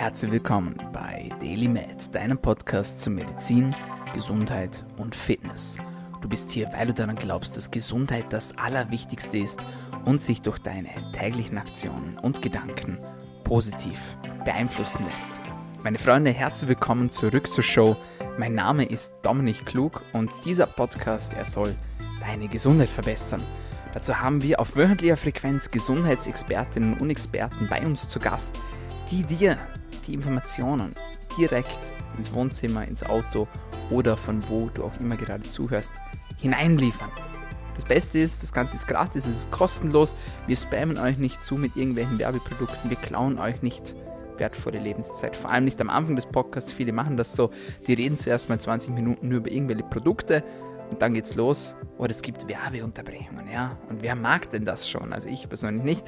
Herzlich willkommen bei Daily Med, deinem Podcast zu Medizin, Gesundheit und Fitness. Du bist hier, weil du daran glaubst, dass Gesundheit das Allerwichtigste ist und sich durch deine täglichen Aktionen und Gedanken positiv beeinflussen lässt. Meine Freunde, herzlich willkommen zurück zur Show. Mein Name ist Dominik Klug und dieser Podcast, er soll deine Gesundheit verbessern. Dazu haben wir auf wöchentlicher Frequenz Gesundheitsexpertinnen und Experten bei uns zu Gast, die dir die Informationen direkt ins Wohnzimmer, ins Auto oder von wo du auch immer gerade zuhörst, hineinliefern. Das Beste ist, das Ganze ist gratis, es ist kostenlos. Wir spammen euch nicht zu mit irgendwelchen Werbeprodukten, wir klauen euch nicht wertvolle Lebenszeit. Vor allem nicht am Anfang des Podcasts. Viele machen das so. Die reden zuerst mal 20 Minuten nur über irgendwelche Produkte und dann geht's los. Oder es gibt Werbeunterbrechungen, ja. Und wer mag denn das schon? Also ich persönlich nicht.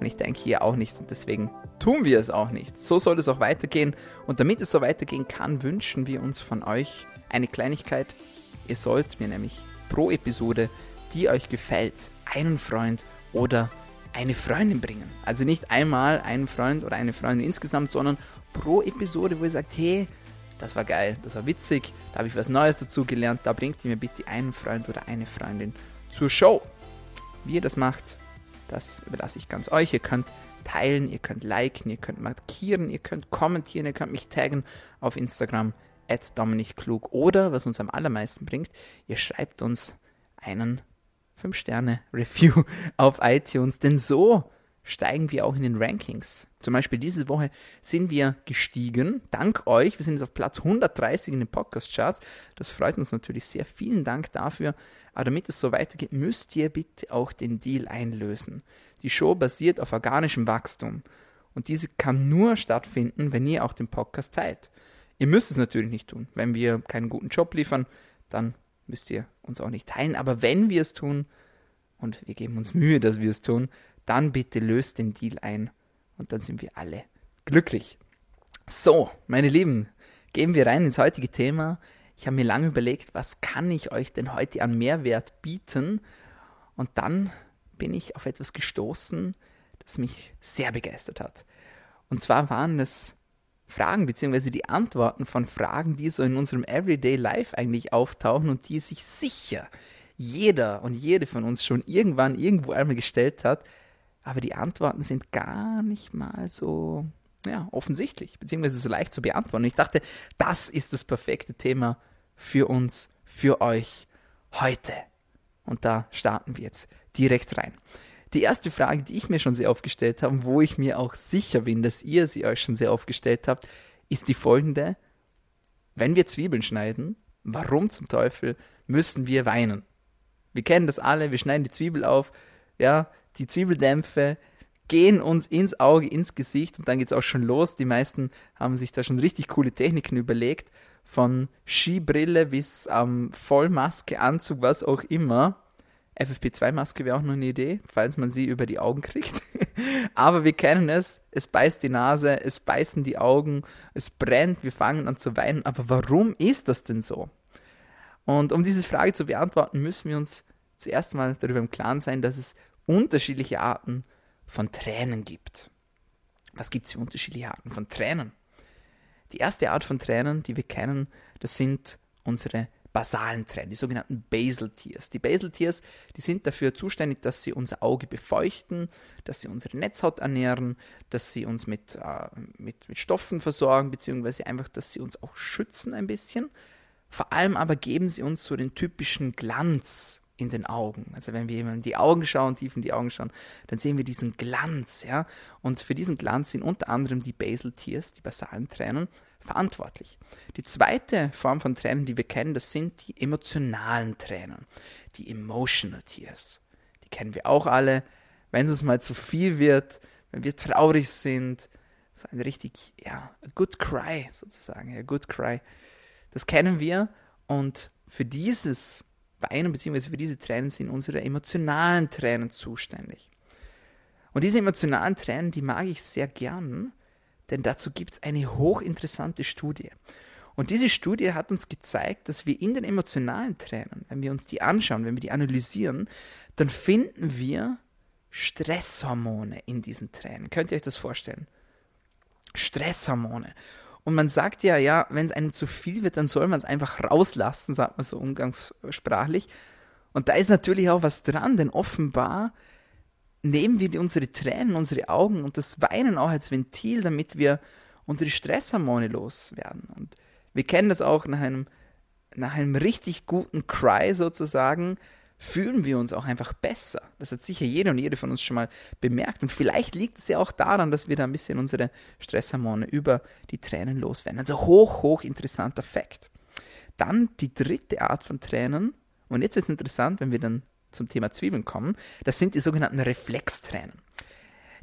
Und ich denke hier auch nicht. Und deswegen tun wir es auch nicht. So soll es auch weitergehen. Und damit es so weitergehen kann, wünschen wir uns von euch eine Kleinigkeit. Ihr sollt mir nämlich pro Episode, die euch gefällt, einen Freund oder eine Freundin bringen. Also nicht einmal einen Freund oder eine Freundin insgesamt, sondern pro Episode, wo ihr sagt, hey, das war geil, das war witzig, da habe ich was Neues dazu gelernt, da bringt ihr mir bitte einen Freund oder eine Freundin zur Show. Wie ihr das macht, das überlasse ich ganz euch. Ihr könnt teilen, ihr könnt liken, ihr könnt markieren, ihr könnt kommentieren, ihr könnt mich taggen auf Instagram at Dominik Klug oder, was uns am allermeisten bringt, ihr schreibt uns einen 5-Sterne-Review auf iTunes, denn so steigen wir auch in den Rankings. Zum Beispiel diese Woche sind wir gestiegen, dank euch. Wir sind jetzt auf Platz 130 in den Podcast-Charts. Das freut uns natürlich sehr. Vielen Dank dafür. Aber damit es so weitergeht, müsst ihr bitte auch den Deal einlösen. Die Show basiert auf organischem Wachstum. Und diese kann nur stattfinden, wenn ihr auch den Podcast teilt. Ihr müsst es natürlich nicht tun. Wenn wir keinen guten Job liefern, dann müsst ihr uns auch nicht teilen. Aber wenn wir es tun, und wir geben uns Mühe, dass wir es tun, dann bitte löst den Deal ein und dann sind wir alle glücklich. So, meine Lieben, gehen wir rein ins heutige Thema. Ich habe mir lange überlegt, was kann ich euch denn heute an Mehrwert bieten? Und dann bin ich auf etwas gestoßen, das mich sehr begeistert hat. Und zwar waren es Fragen beziehungsweise die Antworten von Fragen, die so in unserem Everyday Life eigentlich auftauchen und die sich sicher jeder und jede von uns schon irgendwann irgendwo einmal gestellt hat, aber die Antworten sind gar nicht mal so ja, offensichtlich, beziehungsweise so leicht zu beantworten. Ich dachte, das ist das perfekte Thema für uns, für euch heute. Und da starten wir jetzt direkt rein. Die erste Frage, die ich mir schon sehr oft gestellt habe, wo ich mir auch sicher bin, dass ihr sie euch schon sehr oft gestellt habt, ist die folgende. Wenn wir Zwiebeln schneiden, warum zum Teufel müssen wir weinen? Wir kennen das alle, wir schneiden die Zwiebel auf, ja, die Zwiebeldämpfe gehen uns ins Auge, ins Gesicht und dann geht es auch schon los. Die meisten haben sich da schon richtig coole Techniken überlegt, von Skibrille bis ähm, Vollmaske, Anzug, was auch immer. FFP2-Maske wäre auch noch eine Idee, falls man sie über die Augen kriegt. Aber wir kennen es, es beißt die Nase, es beißen die Augen, es brennt, wir fangen an zu weinen. Aber warum ist das denn so? Und um diese Frage zu beantworten, müssen wir uns zuerst mal darüber im Klaren sein, dass es unterschiedliche Arten von Tränen gibt. Was gibt es für unterschiedliche Arten von Tränen? Die erste Art von Tränen, die wir kennen, das sind unsere basalen Tränen, die sogenannten Basal Tears. Die Basal Tears, die sind dafür zuständig, dass sie unser Auge befeuchten, dass sie unsere Netzhaut ernähren, dass sie uns mit, äh, mit, mit Stoffen versorgen, beziehungsweise einfach, dass sie uns auch schützen ein bisschen. Vor allem aber geben sie uns so den typischen Glanz in den Augen. Also wenn wir in die Augen schauen, tief in die Augen schauen, dann sehen wir diesen Glanz, ja. Und für diesen Glanz sind unter anderem die Basal Tears, die basalen Tränen, verantwortlich. Die zweite Form von Tränen, die wir kennen, das sind die emotionalen Tränen, die Emotional Tears. Die kennen wir auch alle. Wenn es mal zu viel wird, wenn wir traurig sind, so ein richtig, ja, a good cry sozusagen, a good cry. Das kennen wir und für dieses Weinen bzw. für diese Tränen sind unsere emotionalen Tränen zuständig. Und diese emotionalen Tränen, die mag ich sehr gern, denn dazu gibt es eine hochinteressante Studie. Und diese Studie hat uns gezeigt, dass wir in den emotionalen Tränen, wenn wir uns die anschauen, wenn wir die analysieren, dann finden wir Stresshormone in diesen Tränen. Könnt ihr euch das vorstellen? Stresshormone. Und man sagt ja, ja, wenn es einem zu viel wird, dann soll man es einfach rauslassen, sagt man so umgangssprachlich. Und da ist natürlich auch was dran, denn offenbar nehmen wir unsere Tränen, unsere Augen und das Weinen auch als Ventil, damit wir unsere Stresshormone loswerden. Und wir kennen das auch nach einem, nach einem richtig guten Cry sozusagen, fühlen wir uns auch einfach besser. Das hat sicher jeder und jede von uns schon mal bemerkt. Und vielleicht liegt es ja auch daran, dass wir da ein bisschen unsere Stresshormone über die Tränen loswerden. Also hoch, hoch interessanter Fakt. Dann die dritte Art von Tränen. Und jetzt wird es interessant, wenn wir dann zum Thema Zwiebeln kommen. Das sind die sogenannten Reflextränen.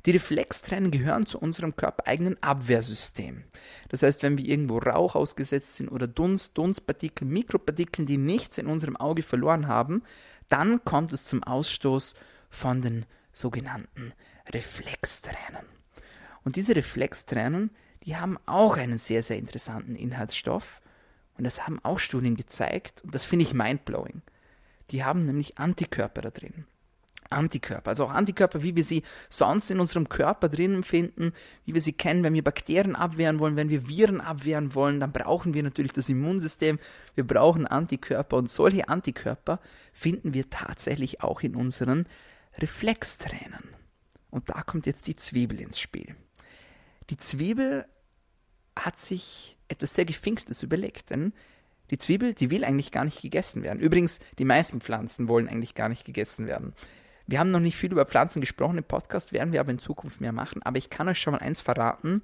Die Reflextränen gehören zu unserem körpereigenen Abwehrsystem. Das heißt, wenn wir irgendwo Rauch ausgesetzt sind oder Dunst, Dunstpartikel, Mikropartikel, die nichts in unserem Auge verloren haben, dann kommt es zum Ausstoß von den sogenannten Reflextränen. Und diese Reflextränen, die haben auch einen sehr, sehr interessanten Inhaltsstoff. Und das haben auch Studien gezeigt. Und das finde ich mindblowing. Die haben nämlich Antikörper da drin. Antikörper, also auch Antikörper, wie wir sie sonst in unserem Körper drinnen finden, wie wir sie kennen, wenn wir Bakterien abwehren wollen, wenn wir Viren abwehren wollen, dann brauchen wir natürlich das Immunsystem, wir brauchen Antikörper und solche Antikörper finden wir tatsächlich auch in unseren Reflextränen. Und da kommt jetzt die Zwiebel ins Spiel. Die Zwiebel hat sich etwas sehr Gefinktes überlegt, denn die Zwiebel, die will eigentlich gar nicht gegessen werden. Übrigens, die meisten Pflanzen wollen eigentlich gar nicht gegessen werden. Wir haben noch nicht viel über Pflanzen gesprochen im Podcast, werden wir aber in Zukunft mehr machen. Aber ich kann euch schon mal eins verraten.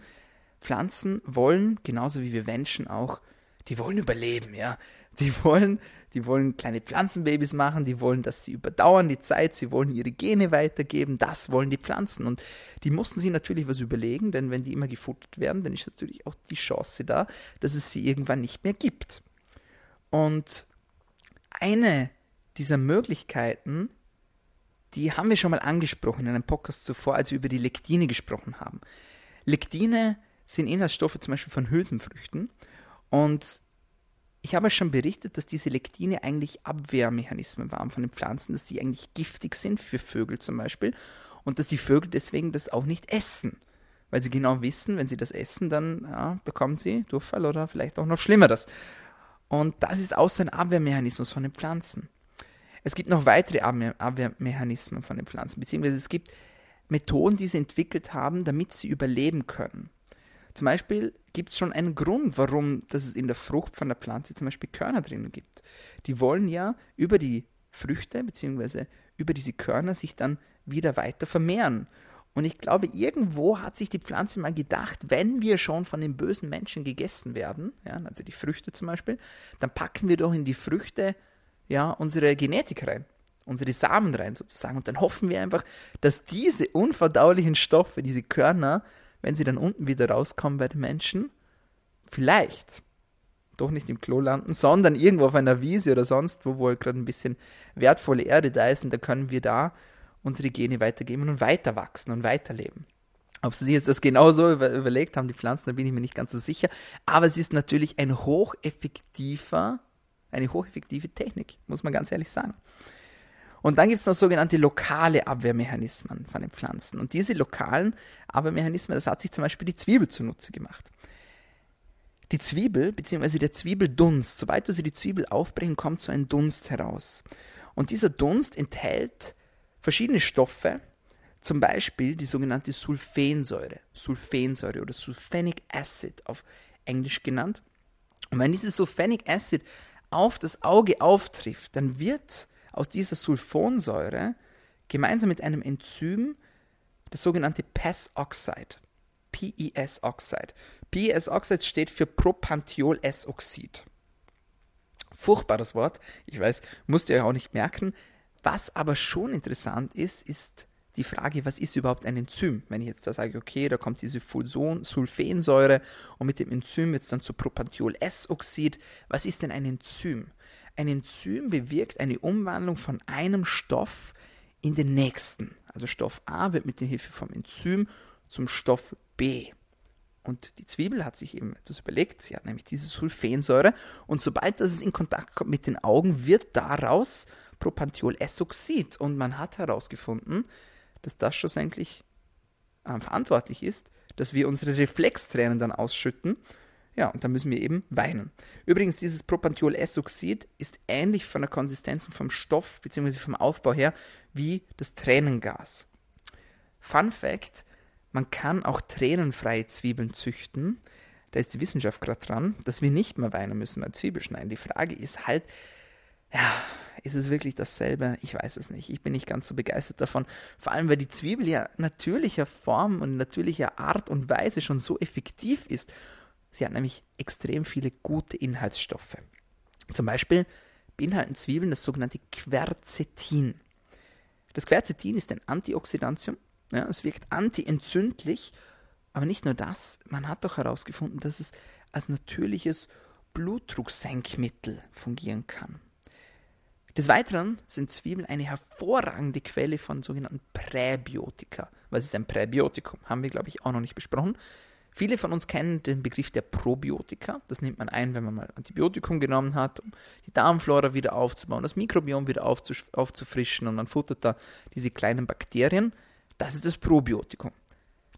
Pflanzen wollen, genauso wie wir Menschen auch, die wollen überleben, ja. Die wollen, die wollen kleine Pflanzenbabys machen, die wollen, dass sie überdauern die Zeit, sie wollen ihre Gene weitergeben, das wollen die Pflanzen. Und die mussten sich natürlich was überlegen, denn wenn die immer gefuttert werden, dann ist natürlich auch die Chance da, dass es sie irgendwann nicht mehr gibt. Und eine dieser Möglichkeiten die haben wir schon mal angesprochen in einem Podcast zuvor, als wir über die Lektine gesprochen haben. Lektine sind Inhaltsstoffe zum Beispiel von Hülsenfrüchten und ich habe schon berichtet, dass diese Lektine eigentlich Abwehrmechanismen waren von den Pflanzen, dass die eigentlich giftig sind für Vögel zum Beispiel und dass die Vögel deswegen das auch nicht essen. Weil sie genau wissen, wenn sie das essen, dann ja, bekommen sie Durchfall oder vielleicht auch noch Schlimmeres. Und das ist auch so ein Abwehrmechanismus von den Pflanzen. Es gibt noch weitere Abwehrmechanismen von den Pflanzen, beziehungsweise es gibt Methoden, die sie entwickelt haben, damit sie überleben können. Zum Beispiel gibt es schon einen Grund, warum dass es in der Frucht von der Pflanze zum Beispiel Körner drinnen gibt. Die wollen ja über die Früchte beziehungsweise über diese Körner sich dann wieder weiter vermehren. Und ich glaube, irgendwo hat sich die Pflanze mal gedacht, wenn wir schon von den bösen Menschen gegessen werden, ja, also die Früchte zum Beispiel, dann packen wir doch in die Früchte ja, unsere Genetik rein, unsere Samen rein sozusagen. Und dann hoffen wir einfach, dass diese unverdaulichen Stoffe, diese Körner, wenn sie dann unten wieder rauskommen bei den Menschen, vielleicht doch nicht im Klo landen, sondern irgendwo auf einer Wiese oder sonst wo, wo halt gerade ein bisschen wertvolle Erde da ist und dann können wir da unsere Gene weitergeben und weiter wachsen und weiterleben. Ob sie sich jetzt das genauso über, überlegt haben, die Pflanzen, da bin ich mir nicht ganz so sicher. Aber es ist natürlich ein hocheffektiver eine hocheffektive Technik, muss man ganz ehrlich sagen. Und dann gibt es noch sogenannte lokale Abwehrmechanismen von den Pflanzen. Und diese lokalen Abwehrmechanismen, das hat sich zum Beispiel die Zwiebel zunutze gemacht. Die Zwiebel, beziehungsweise der Zwiebeldunst, sobald du sie die Zwiebel aufbringen, kommt so ein Dunst heraus. Und dieser Dunst enthält verschiedene Stoffe, zum Beispiel die sogenannte Sulfensäure, Sulfensäure oder Sulfenic Acid auf Englisch genannt. Und wenn dieses Sulfenic Acid auf das Auge auftrifft, dann wird aus dieser Sulfonsäure gemeinsam mit einem Enzym das sogenannte PES-Oxide, PES-Oxide. PES-Oxide steht für Propantheol-S-Oxid. Furchtbares Wort, ich weiß, musst ihr euch auch nicht merken. Was aber schon interessant ist, ist die Frage, was ist überhaupt ein Enzym? Wenn ich jetzt da sage, okay, da kommt diese Sulfensäure und mit dem Enzym wird es dann zu Propantheol-S-Oxid. Was ist denn ein Enzym? Ein Enzym bewirkt eine Umwandlung von einem Stoff in den nächsten. Also Stoff A wird mit der Hilfe vom Enzym zum Stoff B. Und die Zwiebel hat sich eben etwas überlegt, sie hat nämlich diese Sulfensäure und sobald das in Kontakt kommt mit den Augen, wird daraus Propantheol-S-Oxid. Und man hat herausgefunden, dass das schlussendlich äh, verantwortlich ist, dass wir unsere Reflextränen dann ausschütten. Ja, und dann müssen wir eben weinen. Übrigens, dieses Propandiol-S-Oxid ist ähnlich von der Konsistenz und vom Stoff bzw. vom Aufbau her wie das Tränengas. Fun Fact: Man kann auch tränenfreie Zwiebeln züchten. Da ist die Wissenschaft gerade dran, dass wir nicht mehr weinen müssen beim Zwiebelschneiden. Die Frage ist halt, ja, ist es wirklich dasselbe? Ich weiß es nicht. Ich bin nicht ganz so begeistert davon. Vor allem, weil die Zwiebel ja natürlicher Form und natürlicher Art und Weise schon so effektiv ist. Sie hat nämlich extrem viele gute Inhaltsstoffe. Zum Beispiel beinhalten Zwiebeln das sogenannte Quercetin. Das Quercetin ist ein Antioxidantium. Ja, es wirkt antientzündlich. Aber nicht nur das, man hat doch herausgefunden, dass es als natürliches Blutdrucksenkmittel fungieren kann. Des Weiteren sind Zwiebeln eine hervorragende Quelle von sogenannten Präbiotika. Was ist ein Präbiotikum? Haben wir, glaube ich, auch noch nicht besprochen. Viele von uns kennen den Begriff der Probiotika. Das nimmt man ein, wenn man mal Antibiotikum genommen hat, um die Darmflora wieder aufzubauen, das Mikrobiom wieder aufzufrischen und man futtert da diese kleinen Bakterien. Das ist das Probiotikum.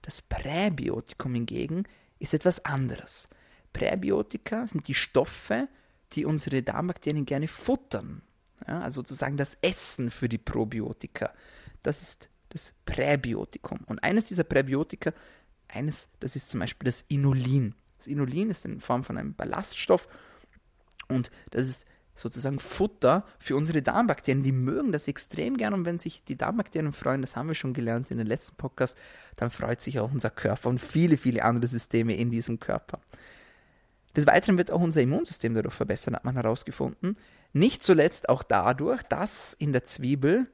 Das Präbiotikum hingegen ist etwas anderes. Präbiotika sind die Stoffe, die unsere Darmbakterien gerne futtern. Ja, also sozusagen das Essen für die Probiotika. Das ist das Präbiotikum. Und eines dieser Präbiotika, eines, das ist zum Beispiel das Inulin. Das Inulin ist in Form von einem Ballaststoff und das ist sozusagen Futter für unsere Darmbakterien. Die mögen das extrem gern und wenn sich die Darmbakterien freuen, das haben wir schon gelernt in den letzten Podcast, dann freut sich auch unser Körper und viele, viele andere Systeme in diesem Körper. Des Weiteren wird auch unser Immunsystem dadurch verbessern, hat man herausgefunden. Nicht zuletzt auch dadurch, dass in der Zwiebel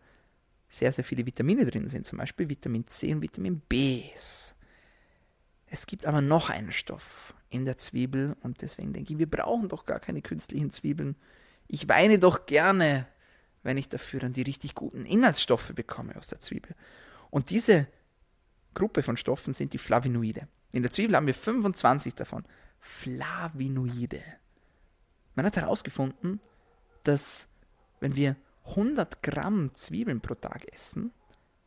sehr, sehr viele Vitamine drin sind, zum Beispiel Vitamin C und Vitamin B. Es gibt aber noch einen Stoff in der Zwiebel und deswegen denke ich, wir brauchen doch gar keine künstlichen Zwiebeln. Ich weine doch gerne, wenn ich dafür dann die richtig guten Inhaltsstoffe bekomme aus der Zwiebel. Und diese Gruppe von Stoffen sind die Flavinoide. In der Zwiebel haben wir 25 davon. Flavinoide. Man hat herausgefunden, dass wenn wir 100 Gramm Zwiebeln pro Tag essen,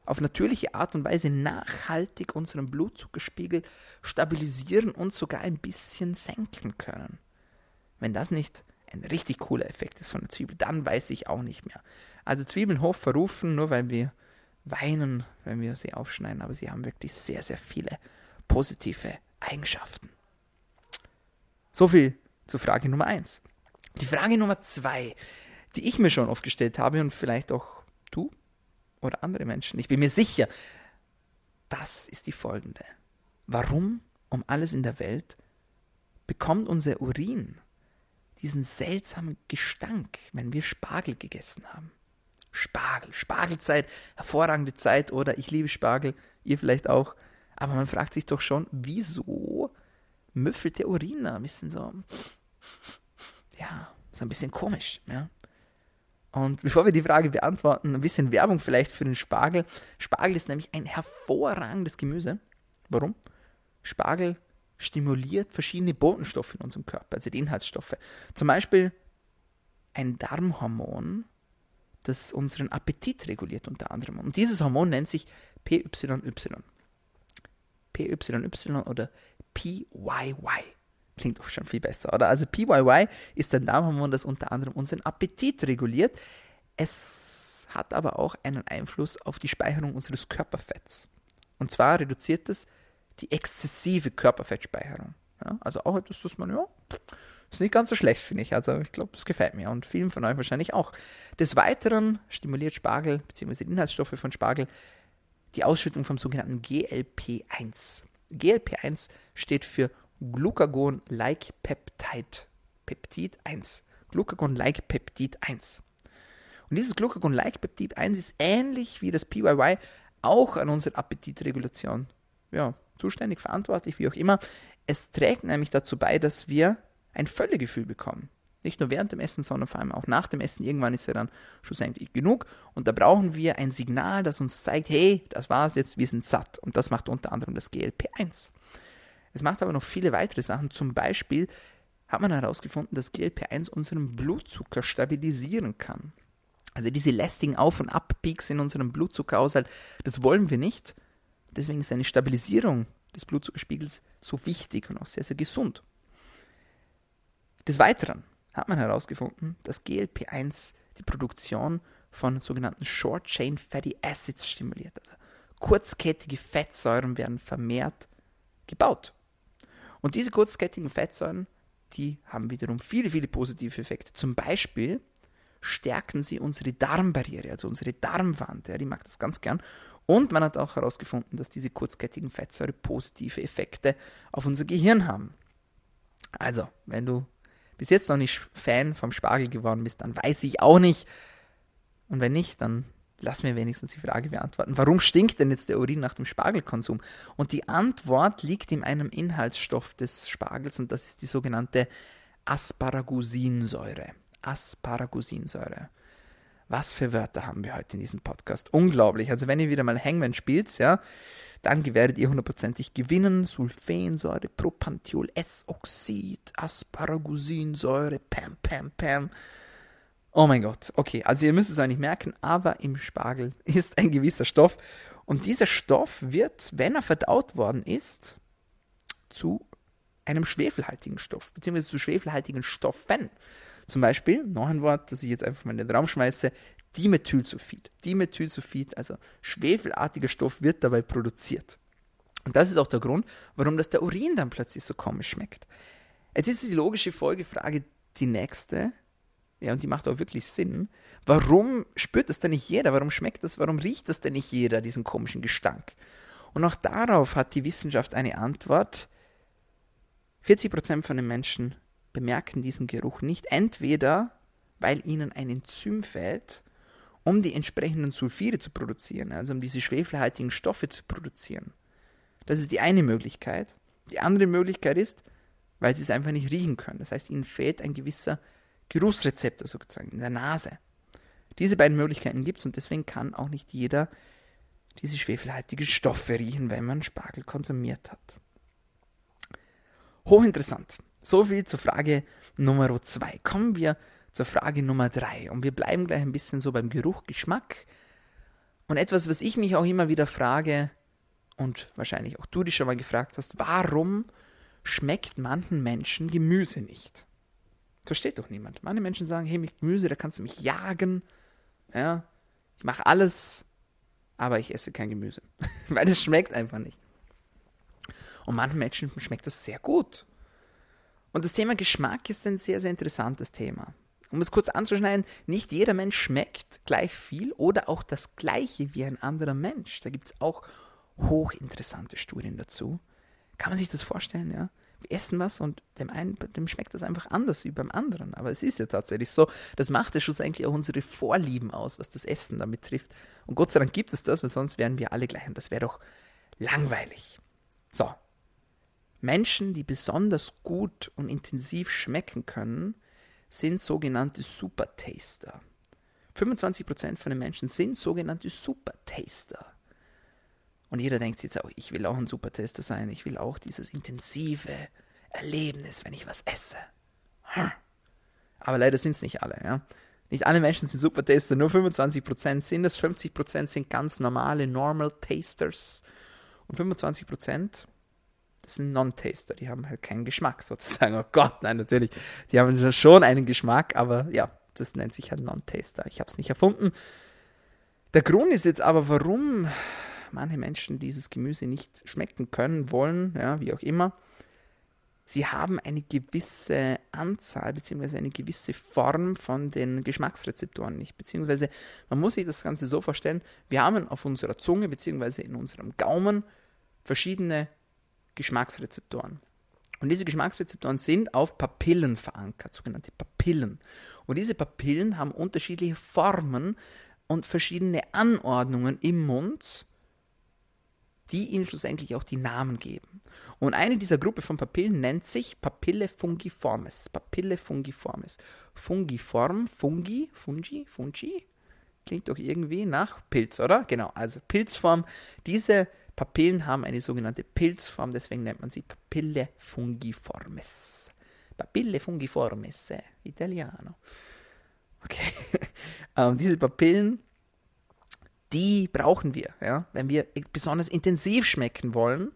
auf natürliche Art und Weise nachhaltig unseren Blutzuckerspiegel stabilisieren und sogar ein bisschen senken können. Wenn das nicht ein richtig cooler Effekt ist von der Zwiebel, dann weiß ich auch nicht mehr. Also Zwiebeln hoch verrufen, nur weil wir weinen, wenn wir sie aufschneiden, aber sie haben wirklich sehr, sehr viele positive Eigenschaften. So viel zur Frage Nummer 1. Die Frage Nummer zwei, die ich mir schon oft gestellt habe und vielleicht auch du oder andere Menschen, ich bin mir sicher, das ist die folgende. Warum um alles in der Welt bekommt unser Urin diesen seltsamen Gestank, wenn wir Spargel gegessen haben? Spargel, Spargelzeit, hervorragende Zeit oder ich liebe Spargel, ihr vielleicht auch. Aber man fragt sich doch schon, wieso müffelt der Urin da ein bisschen so? Ja, so ein bisschen komisch, ja. Und bevor wir die Frage beantworten, ein bisschen Werbung vielleicht für den Spargel. Spargel ist nämlich ein hervorragendes Gemüse. Warum? Spargel stimuliert verschiedene Botenstoffe in unserem Körper, also die Inhaltsstoffe. Zum Beispiel ein Darmhormon, das unseren Appetit reguliert unter anderem. Und dieses Hormon nennt sich PYY. PYY oder PYY. Klingt doch schon viel besser, oder? Also PYY ist ein Darmhormon, das unter anderem unseren Appetit reguliert. Es hat aber auch einen Einfluss auf die Speicherung unseres Körperfetts. Und zwar reduziert es die exzessive Körperfettspeicherung. Ja, also auch etwas, das man, ja, ist nicht ganz so schlecht, finde ich. Also ich glaube, das gefällt mir und vielen von euch wahrscheinlich auch. Des Weiteren stimuliert Spargel bzw. Inhaltsstoffe von Spargel die Ausschüttung vom sogenannten GLP1. GLP1 steht für Glucagon-like Peptide, Peptid 1. Glucagon-like Peptid 1. Und dieses Glucagon-like Peptid 1 ist ähnlich wie das PYY auch an unserer Appetitregulation ja, zuständig, verantwortlich, wie auch immer. Es trägt nämlich dazu bei, dass wir ein Völlegefühl bekommen. Nicht nur während dem Essen, sondern vor allem auch nach dem Essen. Irgendwann ist ja dann schlussendlich genug. Und da brauchen wir ein Signal, das uns zeigt, hey, das war's jetzt, wir sind satt. Und das macht unter anderem das GLP1. Es macht aber noch viele weitere Sachen. Zum Beispiel hat man herausgefunden, dass GLP-1 unseren Blutzucker stabilisieren kann. Also diese lästigen Auf- und Abpeaks in unserem Blutzuckerhaushalt, das wollen wir nicht. Deswegen ist eine Stabilisierung des Blutzuckerspiegels so wichtig und auch sehr, sehr gesund. Des Weiteren hat man herausgefunden, dass GLP-1 die Produktion von sogenannten Short Chain Fatty Acids stimuliert. Also kurzkettige Fettsäuren werden vermehrt gebaut. Und diese kurzkettigen Fettsäuren, die haben wiederum viele, viele positive Effekte. Zum Beispiel stärken sie unsere Darmbarriere, also unsere Darmwand. Ja, die mag das ganz gern. Und man hat auch herausgefunden, dass diese kurzkettigen Fettsäuren positive Effekte auf unser Gehirn haben. Also, wenn du bis jetzt noch nicht Fan vom Spargel geworden bist, dann weiß ich auch nicht. Und wenn nicht, dann lass mir wenigstens die Frage beantworten. Warum stinkt denn jetzt der Urin nach dem Spargelkonsum? Und die Antwort liegt in einem Inhaltsstoff des Spargels und das ist die sogenannte Asparagusinsäure. Asparagusinsäure. Was für Wörter haben wir heute in diesem Podcast? Unglaublich. Also wenn ihr wieder mal Hangman spielt, ja, dann werdet ihr hundertprozentig gewinnen. Sulfensäure, Propantiol, S-Oxid, Asparagusinsäure, Pam, Pam, Pam. Oh mein Gott. Okay, also ihr müsst es eigentlich merken, aber im Spargel ist ein gewisser Stoff. Und dieser Stoff wird, wenn er verdaut worden ist, zu einem schwefelhaltigen Stoff, beziehungsweise zu schwefelhaltigen Stoffen. Zum Beispiel, noch ein Wort, das ich jetzt einfach mal in den Raum schmeiße, Dimethylsulfid. Dimethylsulfid, also schwefelartiger Stoff, wird dabei produziert. Und das ist auch der Grund, warum das der Urin dann plötzlich so komisch schmeckt. Jetzt ist die logische Folgefrage die nächste, ja, und die macht auch wirklich Sinn. Warum spürt das denn nicht jeder? Warum schmeckt das? Warum riecht das denn nicht jeder, diesen komischen Gestank? Und auch darauf hat die Wissenschaft eine Antwort. 40% von den Menschen bemerken diesen Geruch nicht, entweder weil ihnen ein Enzym fehlt, um die entsprechenden Sulfide zu produzieren, also um diese schwefelhaltigen Stoffe zu produzieren. Das ist die eine Möglichkeit. Die andere Möglichkeit ist, weil sie es einfach nicht riechen können. Das heißt, ihnen fehlt ein gewisser Geruchsrezeptor sozusagen in der Nase. Diese beiden Möglichkeiten gibt es und deswegen kann auch nicht jeder diese schwefelhaltigen Stoffe riechen, wenn man Spargel konsumiert hat. Hochinteressant. So viel zur Frage Nummer zwei. Kommen wir zur Frage Nummer drei. Und wir bleiben gleich ein bisschen so beim Geruch, Geschmack. Und etwas, was ich mich auch immer wieder frage, und wahrscheinlich auch du dich schon mal gefragt hast, warum schmeckt manchen Menschen Gemüse nicht? Versteht doch niemand. Manche Menschen sagen, hey, mit Gemüse, da kannst du mich jagen. Ja, ich mache alles, aber ich esse kein Gemüse. Weil es schmeckt einfach nicht. Und manchen Menschen schmeckt das sehr gut. Und das Thema Geschmack ist ein sehr, sehr interessantes Thema. Um es kurz anzuschneiden, nicht jeder Mensch schmeckt gleich viel oder auch das gleiche wie ein anderer Mensch. Da gibt es auch hochinteressante Studien dazu. Kann man sich das vorstellen, ja? Wir essen was und dem einen, dem schmeckt das einfach anders wie beim anderen. Aber es ist ja tatsächlich so. Das macht ja schlussendlich auch unsere Vorlieben aus, was das Essen damit trifft. Und Gott sei Dank gibt es das, weil sonst wären wir alle gleich. Und das wäre doch langweilig. So. Menschen, die besonders gut und intensiv schmecken können, sind sogenannte Supertaster. 25% von den Menschen sind sogenannte Supertaster. Und jeder denkt sich jetzt auch, ich will auch ein Supertester sein, ich will auch dieses intensive Erlebnis, wenn ich was esse. Hm. Aber leider sind es nicht alle, ja. Nicht alle Menschen sind Supertaster, nur 25% sind es, 50% sind ganz normale Normal Tasters und 25% das sind Non-Taster, die haben halt keinen Geschmack sozusagen. Oh Gott, nein, natürlich, die haben schon einen Geschmack, aber ja, das nennt sich halt Non-Taster. Ich habe es nicht erfunden. Der Grund ist jetzt aber, warum manche Menschen dieses Gemüse nicht schmecken können, wollen, ja, wie auch immer, sie haben eine gewisse Anzahl bzw. eine gewisse Form von den Geschmacksrezeptoren nicht. Beziehungsweise man muss sich das Ganze so vorstellen, wir haben auf unserer Zunge bzw. in unserem Gaumen verschiedene Geschmacksrezeptoren. Und diese Geschmacksrezeptoren sind auf Papillen verankert, sogenannte Papillen. Und diese Papillen haben unterschiedliche Formen und verschiedene Anordnungen im Mund, die ihnen schlussendlich auch die Namen geben. Und eine dieser Gruppe von Papillen nennt sich Papille fungiformis. Papille fungiformis. Fungiform, Fungi, Fungi, Fungi, klingt doch irgendwie nach Pilz, oder? Genau, also Pilzform. Diese Papillen haben eine sogenannte Pilzform, deswegen nennt man sie Papille fungiformis. Papille fungiformis, eh, Italiano. Okay. ähm, diese Papillen die brauchen wir. Ja? Wenn wir besonders intensiv schmecken wollen,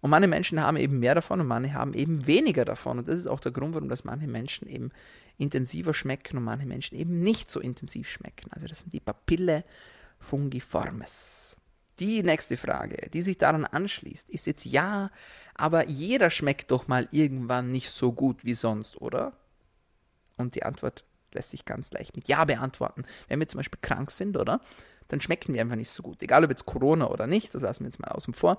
Und manche Menschen haben eben mehr davon und manche haben eben weniger davon. Und das ist auch der Grund, warum das manche Menschen eben intensiver schmecken und manche Menschen eben nicht so intensiv schmecken. Also das sind die Papille fungiformes. Die nächste Frage, die sich daran anschließt, ist jetzt ja, aber jeder schmeckt doch mal irgendwann nicht so gut wie sonst, oder? Und die Antwort lässt sich ganz leicht mit Ja beantworten. Wenn wir zum Beispiel krank sind, oder? Dann schmecken wir einfach nicht so gut. Egal ob jetzt Corona oder nicht, das lassen wir jetzt mal außen vor.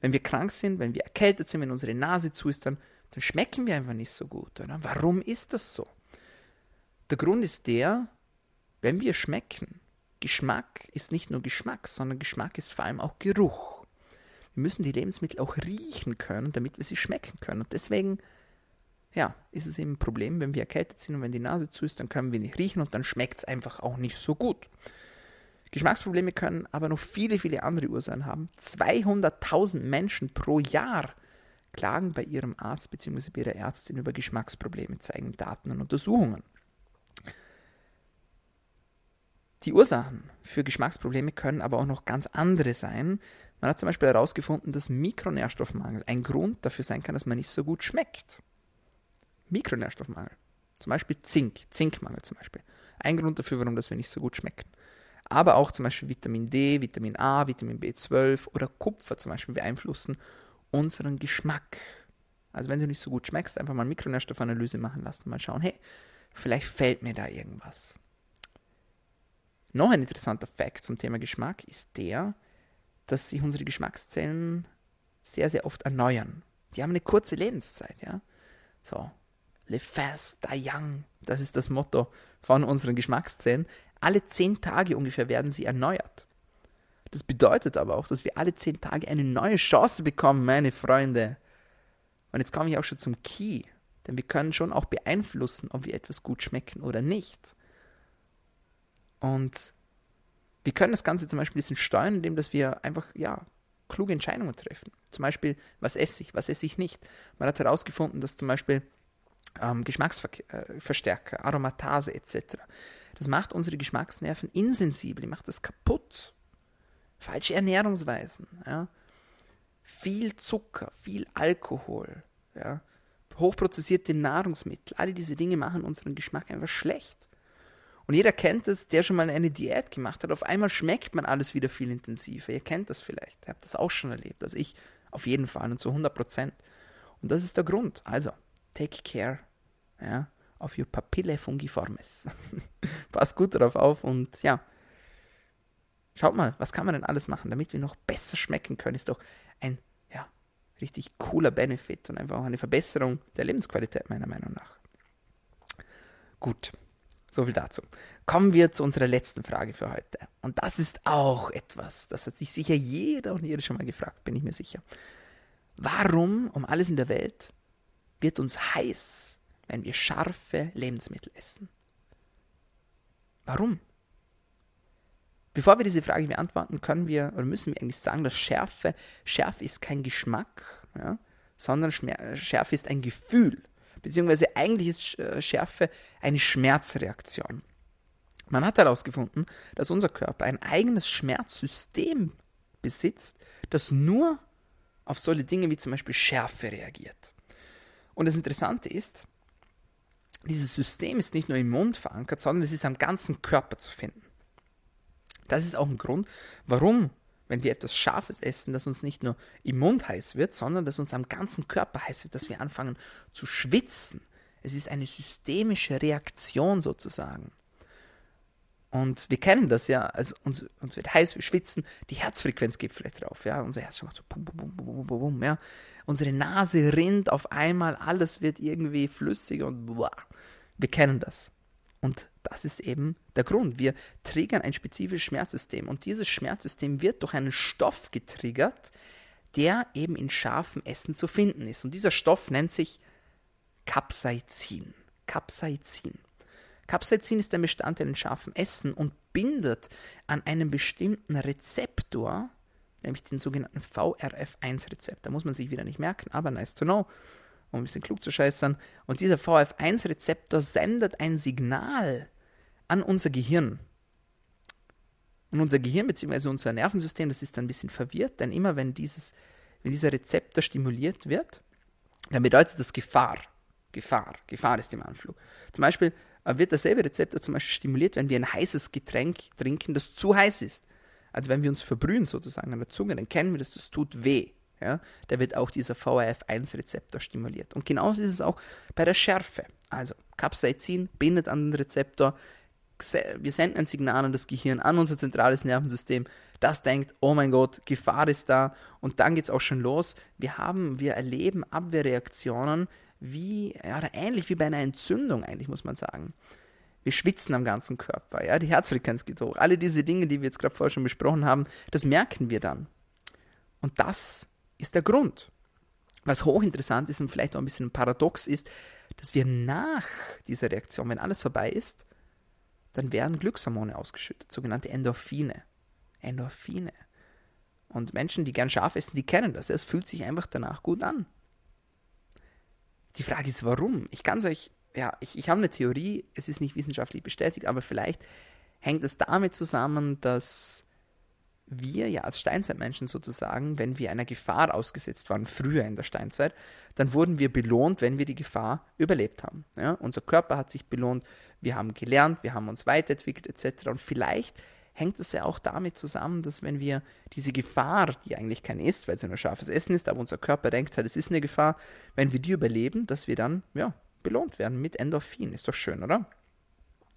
Wenn wir krank sind, wenn wir erkältet sind, wenn unsere Nase zu ist, dann, dann schmecken wir einfach nicht so gut. Oder? Warum ist das so? Der Grund ist der, wenn wir schmecken, Geschmack ist nicht nur Geschmack, sondern Geschmack ist vor allem auch Geruch. Wir müssen die Lebensmittel auch riechen können, damit wir sie schmecken können. Und deswegen, ja, ist es eben ein Problem, wenn wir erkältet sind und wenn die Nase zu ist, dann können wir nicht riechen und dann schmeckt es einfach auch nicht so gut. Geschmacksprobleme können aber noch viele, viele andere Ursachen haben. 200.000 Menschen pro Jahr klagen bei ihrem Arzt bzw. bei ihrer Ärztin über Geschmacksprobleme, zeigen Daten und Untersuchungen. Die Ursachen für Geschmacksprobleme können aber auch noch ganz andere sein. Man hat zum Beispiel herausgefunden, dass Mikronährstoffmangel ein Grund dafür sein kann, dass man nicht so gut schmeckt. Mikronährstoffmangel. Zum Beispiel Zink, Zinkmangel zum Beispiel. Ein Grund dafür, warum das wir nicht so gut schmecken. Aber auch zum Beispiel Vitamin D, Vitamin A, Vitamin B12 oder Kupfer zum Beispiel beeinflussen unseren Geschmack. Also wenn du nicht so gut schmeckst, einfach mal Mikronährstoffanalyse machen lassen, mal schauen, hey, vielleicht fällt mir da irgendwas. Noch ein interessanter Fakt zum Thema Geschmack ist der, dass sich unsere Geschmackszellen sehr, sehr oft erneuern. Die haben eine kurze Lebenszeit, ja. So, live fast, die young. Das ist das Motto von unseren Geschmackszellen. Alle zehn Tage ungefähr werden sie erneuert. Das bedeutet aber auch, dass wir alle zehn Tage eine neue Chance bekommen, meine Freunde. Und jetzt komme ich auch schon zum Key. Denn wir können schon auch beeinflussen, ob wir etwas gut schmecken oder nicht. Und wir können das Ganze zum Beispiel ein bisschen steuern, indem dass wir einfach, ja, kluge Entscheidungen treffen. Zum Beispiel, was esse ich, was esse ich nicht. Man hat herausgefunden, dass zum Beispiel ähm, Geschmacksverstärker, äh, Aromatase etc., das macht unsere Geschmacksnerven insensibel, die macht das kaputt. Falsche Ernährungsweisen, ja. viel Zucker, viel Alkohol, ja. hochprozessierte Nahrungsmittel, alle diese Dinge machen unseren Geschmack einfach schlecht. Und jeder kennt es, der schon mal eine Diät gemacht hat. Auf einmal schmeckt man alles wieder viel intensiver. Ihr kennt das vielleicht. Ihr habt das auch schon erlebt. Also ich auf jeden Fall und zu 100 Prozent. Und das ist der Grund. Also, take care ja, of your papille fungiformis. Passt gut darauf auf und ja. Schaut mal, was kann man denn alles machen, damit wir noch besser schmecken können? Ist doch ein ja, richtig cooler Benefit und einfach auch eine Verbesserung der Lebensqualität, meiner Meinung nach. Gut, so viel dazu. Kommen wir zu unserer letzten Frage für heute. Und das ist auch etwas, das hat sich sicher jeder und jede schon mal gefragt, bin ich mir sicher. Warum um alles in der Welt wird uns heiß, wenn wir scharfe Lebensmittel essen? Warum? Bevor wir diese Frage beantworten, können wir oder müssen wir eigentlich sagen, dass Schärfe, Schärfe ist kein Geschmack, ja, sondern Schärfe ist ein Gefühl beziehungsweise eigentlich ist äh, Schärfe eine Schmerzreaktion. Man hat herausgefunden, dass unser Körper ein eigenes Schmerzsystem besitzt, das nur auf solche Dinge wie zum Beispiel Schärfe reagiert. Und das Interessante ist, dieses System ist nicht nur im Mund verankert, sondern es ist am ganzen Körper zu finden. Das ist auch ein Grund, warum wenn wir etwas Scharfes essen, dass uns nicht nur im Mund heiß wird, sondern dass uns am ganzen Körper heiß wird, dass wir anfangen zu schwitzen. Es ist eine systemische Reaktion sozusagen. Und wir kennen das ja, also uns, uns wird heiß, wir schwitzen, die Herzfrequenz geht vielleicht drauf, ja, unser Herz macht so bum, bum, bum, bum, bum, bum, ja. Unsere Nase rinnt auf einmal, alles wird irgendwie flüssig und boah. Wir kennen das. Und das ist eben der Grund. Wir triggern ein spezifisches Schmerzsystem und dieses Schmerzsystem wird durch einen Stoff getriggert, der eben in scharfem Essen zu finden ist. Und dieser Stoff nennt sich Capsaicin. Capsaicin. Capsaicin ist ein Bestandteil in scharfem Essen und bindet an einem bestimmten Rezeptor, nämlich den sogenannten VRF1-Rezeptor. Muss man sich wieder nicht merken, aber nice to know um ein bisschen klug zu scheißern. Und dieser VF1-Rezeptor sendet ein Signal an unser Gehirn. Und unser Gehirn bzw. unser Nervensystem, das ist dann ein bisschen verwirrt, denn immer wenn dieses wenn dieser Rezeptor stimuliert wird, dann bedeutet das Gefahr. Gefahr. Gefahr ist im Anflug. Zum Beispiel äh, wird derselbe Rezeptor zum Beispiel stimuliert, wenn wir ein heißes Getränk trinken, das zu heiß ist. Also wenn wir uns verbrühen sozusagen an der Zunge, dann kennen wir das, das tut weh. Ja? Da wird auch dieser VRF1-Rezeptor stimuliert. Und genauso ist es auch bei der Schärfe. Also Capsaicin bindet an den Rezeptor, wir senden ein Signal an das Gehirn, an unser zentrales Nervensystem, das denkt, oh mein Gott, Gefahr ist da und dann geht es auch schon los. Wir haben, wir erleben Abwehrreaktionen wie, ja, ähnlich wie bei einer Entzündung eigentlich, muss man sagen. Wir schwitzen am ganzen Körper, ja, die Herzfrequenz geht hoch. Alle diese Dinge, die wir jetzt gerade vorher schon besprochen haben, das merken wir dann. Und das ist der Grund. Was hochinteressant ist und vielleicht auch ein bisschen paradox ist, dass wir nach dieser Reaktion, wenn alles vorbei ist, dann werden Glückshormone ausgeschüttet, sogenannte Endorphine. Endorphine. Und Menschen, die gern scharf essen, die kennen das. Es fühlt sich einfach danach gut an. Die Frage ist, warum? Ich kann es euch, ja, ich, ich habe eine Theorie, es ist nicht wissenschaftlich bestätigt, aber vielleicht hängt es damit zusammen, dass wir ja als Steinzeitmenschen sozusagen, wenn wir einer Gefahr ausgesetzt waren, früher in der Steinzeit, dann wurden wir belohnt, wenn wir die Gefahr überlebt haben. Ja? Unser Körper hat sich belohnt, wir haben gelernt, wir haben uns weiterentwickelt etc. Und vielleicht hängt es ja auch damit zusammen, dass wenn wir diese Gefahr, die eigentlich keine ist, weil es ja nur scharfes Essen ist, aber unser Körper denkt halt, es ist eine Gefahr, wenn wir die überleben, dass wir dann ja, belohnt werden mit Endorphin. Ist doch schön, oder?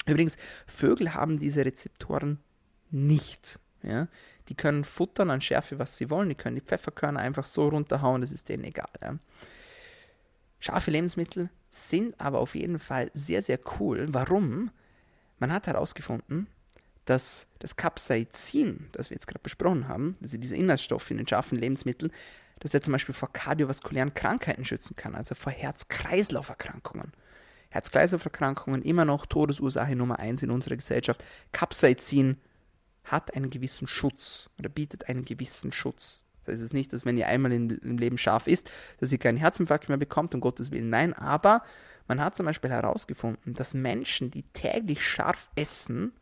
Übrigens, Vögel haben diese Rezeptoren nicht. Ja? Die können futtern an Schärfe, was sie wollen. Die können die Pfefferkörner einfach so runterhauen, das ist denen egal. Ja? Scharfe Lebensmittel sind aber auf jeden Fall sehr, sehr cool. Warum? Man hat herausgefunden, dass das Capsaicin, das wir jetzt gerade besprochen haben, also dieser Inhaltsstoff in den scharfen Lebensmitteln, dass er zum Beispiel vor kardiovaskulären Krankheiten schützen kann, also vor Herz-Kreislauf-Erkrankungen. Herz-Kreislauf-Erkrankungen immer noch Todesursache Nummer eins in unserer Gesellschaft. Capsaicin hat einen gewissen Schutz oder bietet einen gewissen Schutz. Das ist nicht, dass wenn ihr einmal im, Leben scharf ist, dass ihr keinen Herzinfarkt mehr bekommt, um Gottes Willen. Nein, aber man hat zum Beispiel herausgefunden, dass Menschen, die täglich scharf essen,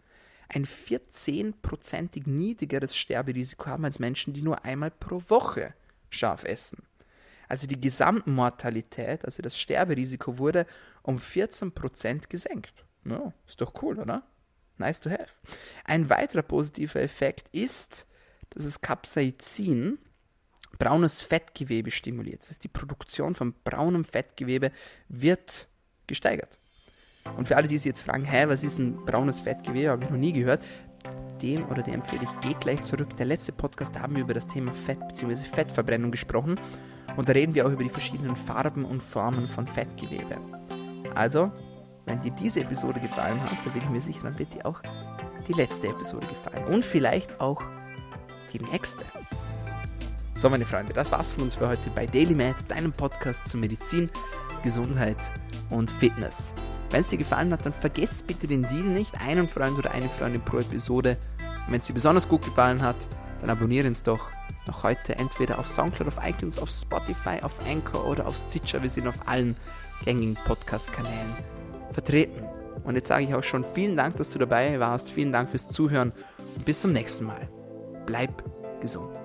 ein 14-prozentig niedrigeres Sterberisiko haben als Menschen, die nur einmal pro Woche scharf essen. Also die Gesamtmortalität, also das Sterberisiko wurde um 14% gesenkt. Ja, ist doch cool, oder? Nice to have. Ein weiterer positiver Effekt ist, dass das Capsaicin braunes Fettgewebe stimuliert. Das heißt, die Produktion von braunem Fettgewebe wird gesteigert. Und für alle, die sich jetzt fragen, hä, was ist ein braunes Fettgewebe, habe ich noch nie gehört, dem oder der empfehle ich, geht gleich zurück. Der letzte Podcast, da haben wir über das Thema Fett bzw. Fettverbrennung gesprochen. Und da reden wir auch über die verschiedenen Farben und Formen von Fettgewebe. Also, wenn dir diese Episode gefallen hat, dann bin ich mir sicher, dann wird dir auch die letzte Episode gefallen. Und vielleicht auch die nächste. So, meine Freunde, das war's von uns für heute bei DailyMed, deinem Podcast zu Medizin, Gesundheit und Fitness. Wenn es dir gefallen hat, dann vergiss bitte den Deal nicht, einen Freund oder eine Freundin pro Episode. Und wenn es dir besonders gut gefallen hat, dann abonniere uns doch noch heute entweder auf Soundcloud, auf iTunes, auf Spotify, auf Anchor oder auf Stitcher. Wir sind auf allen gängigen Podcast-Kanälen vertreten. Und jetzt sage ich auch schon vielen Dank, dass du dabei warst. Vielen Dank fürs Zuhören und bis zum nächsten Mal. Bleib gesund.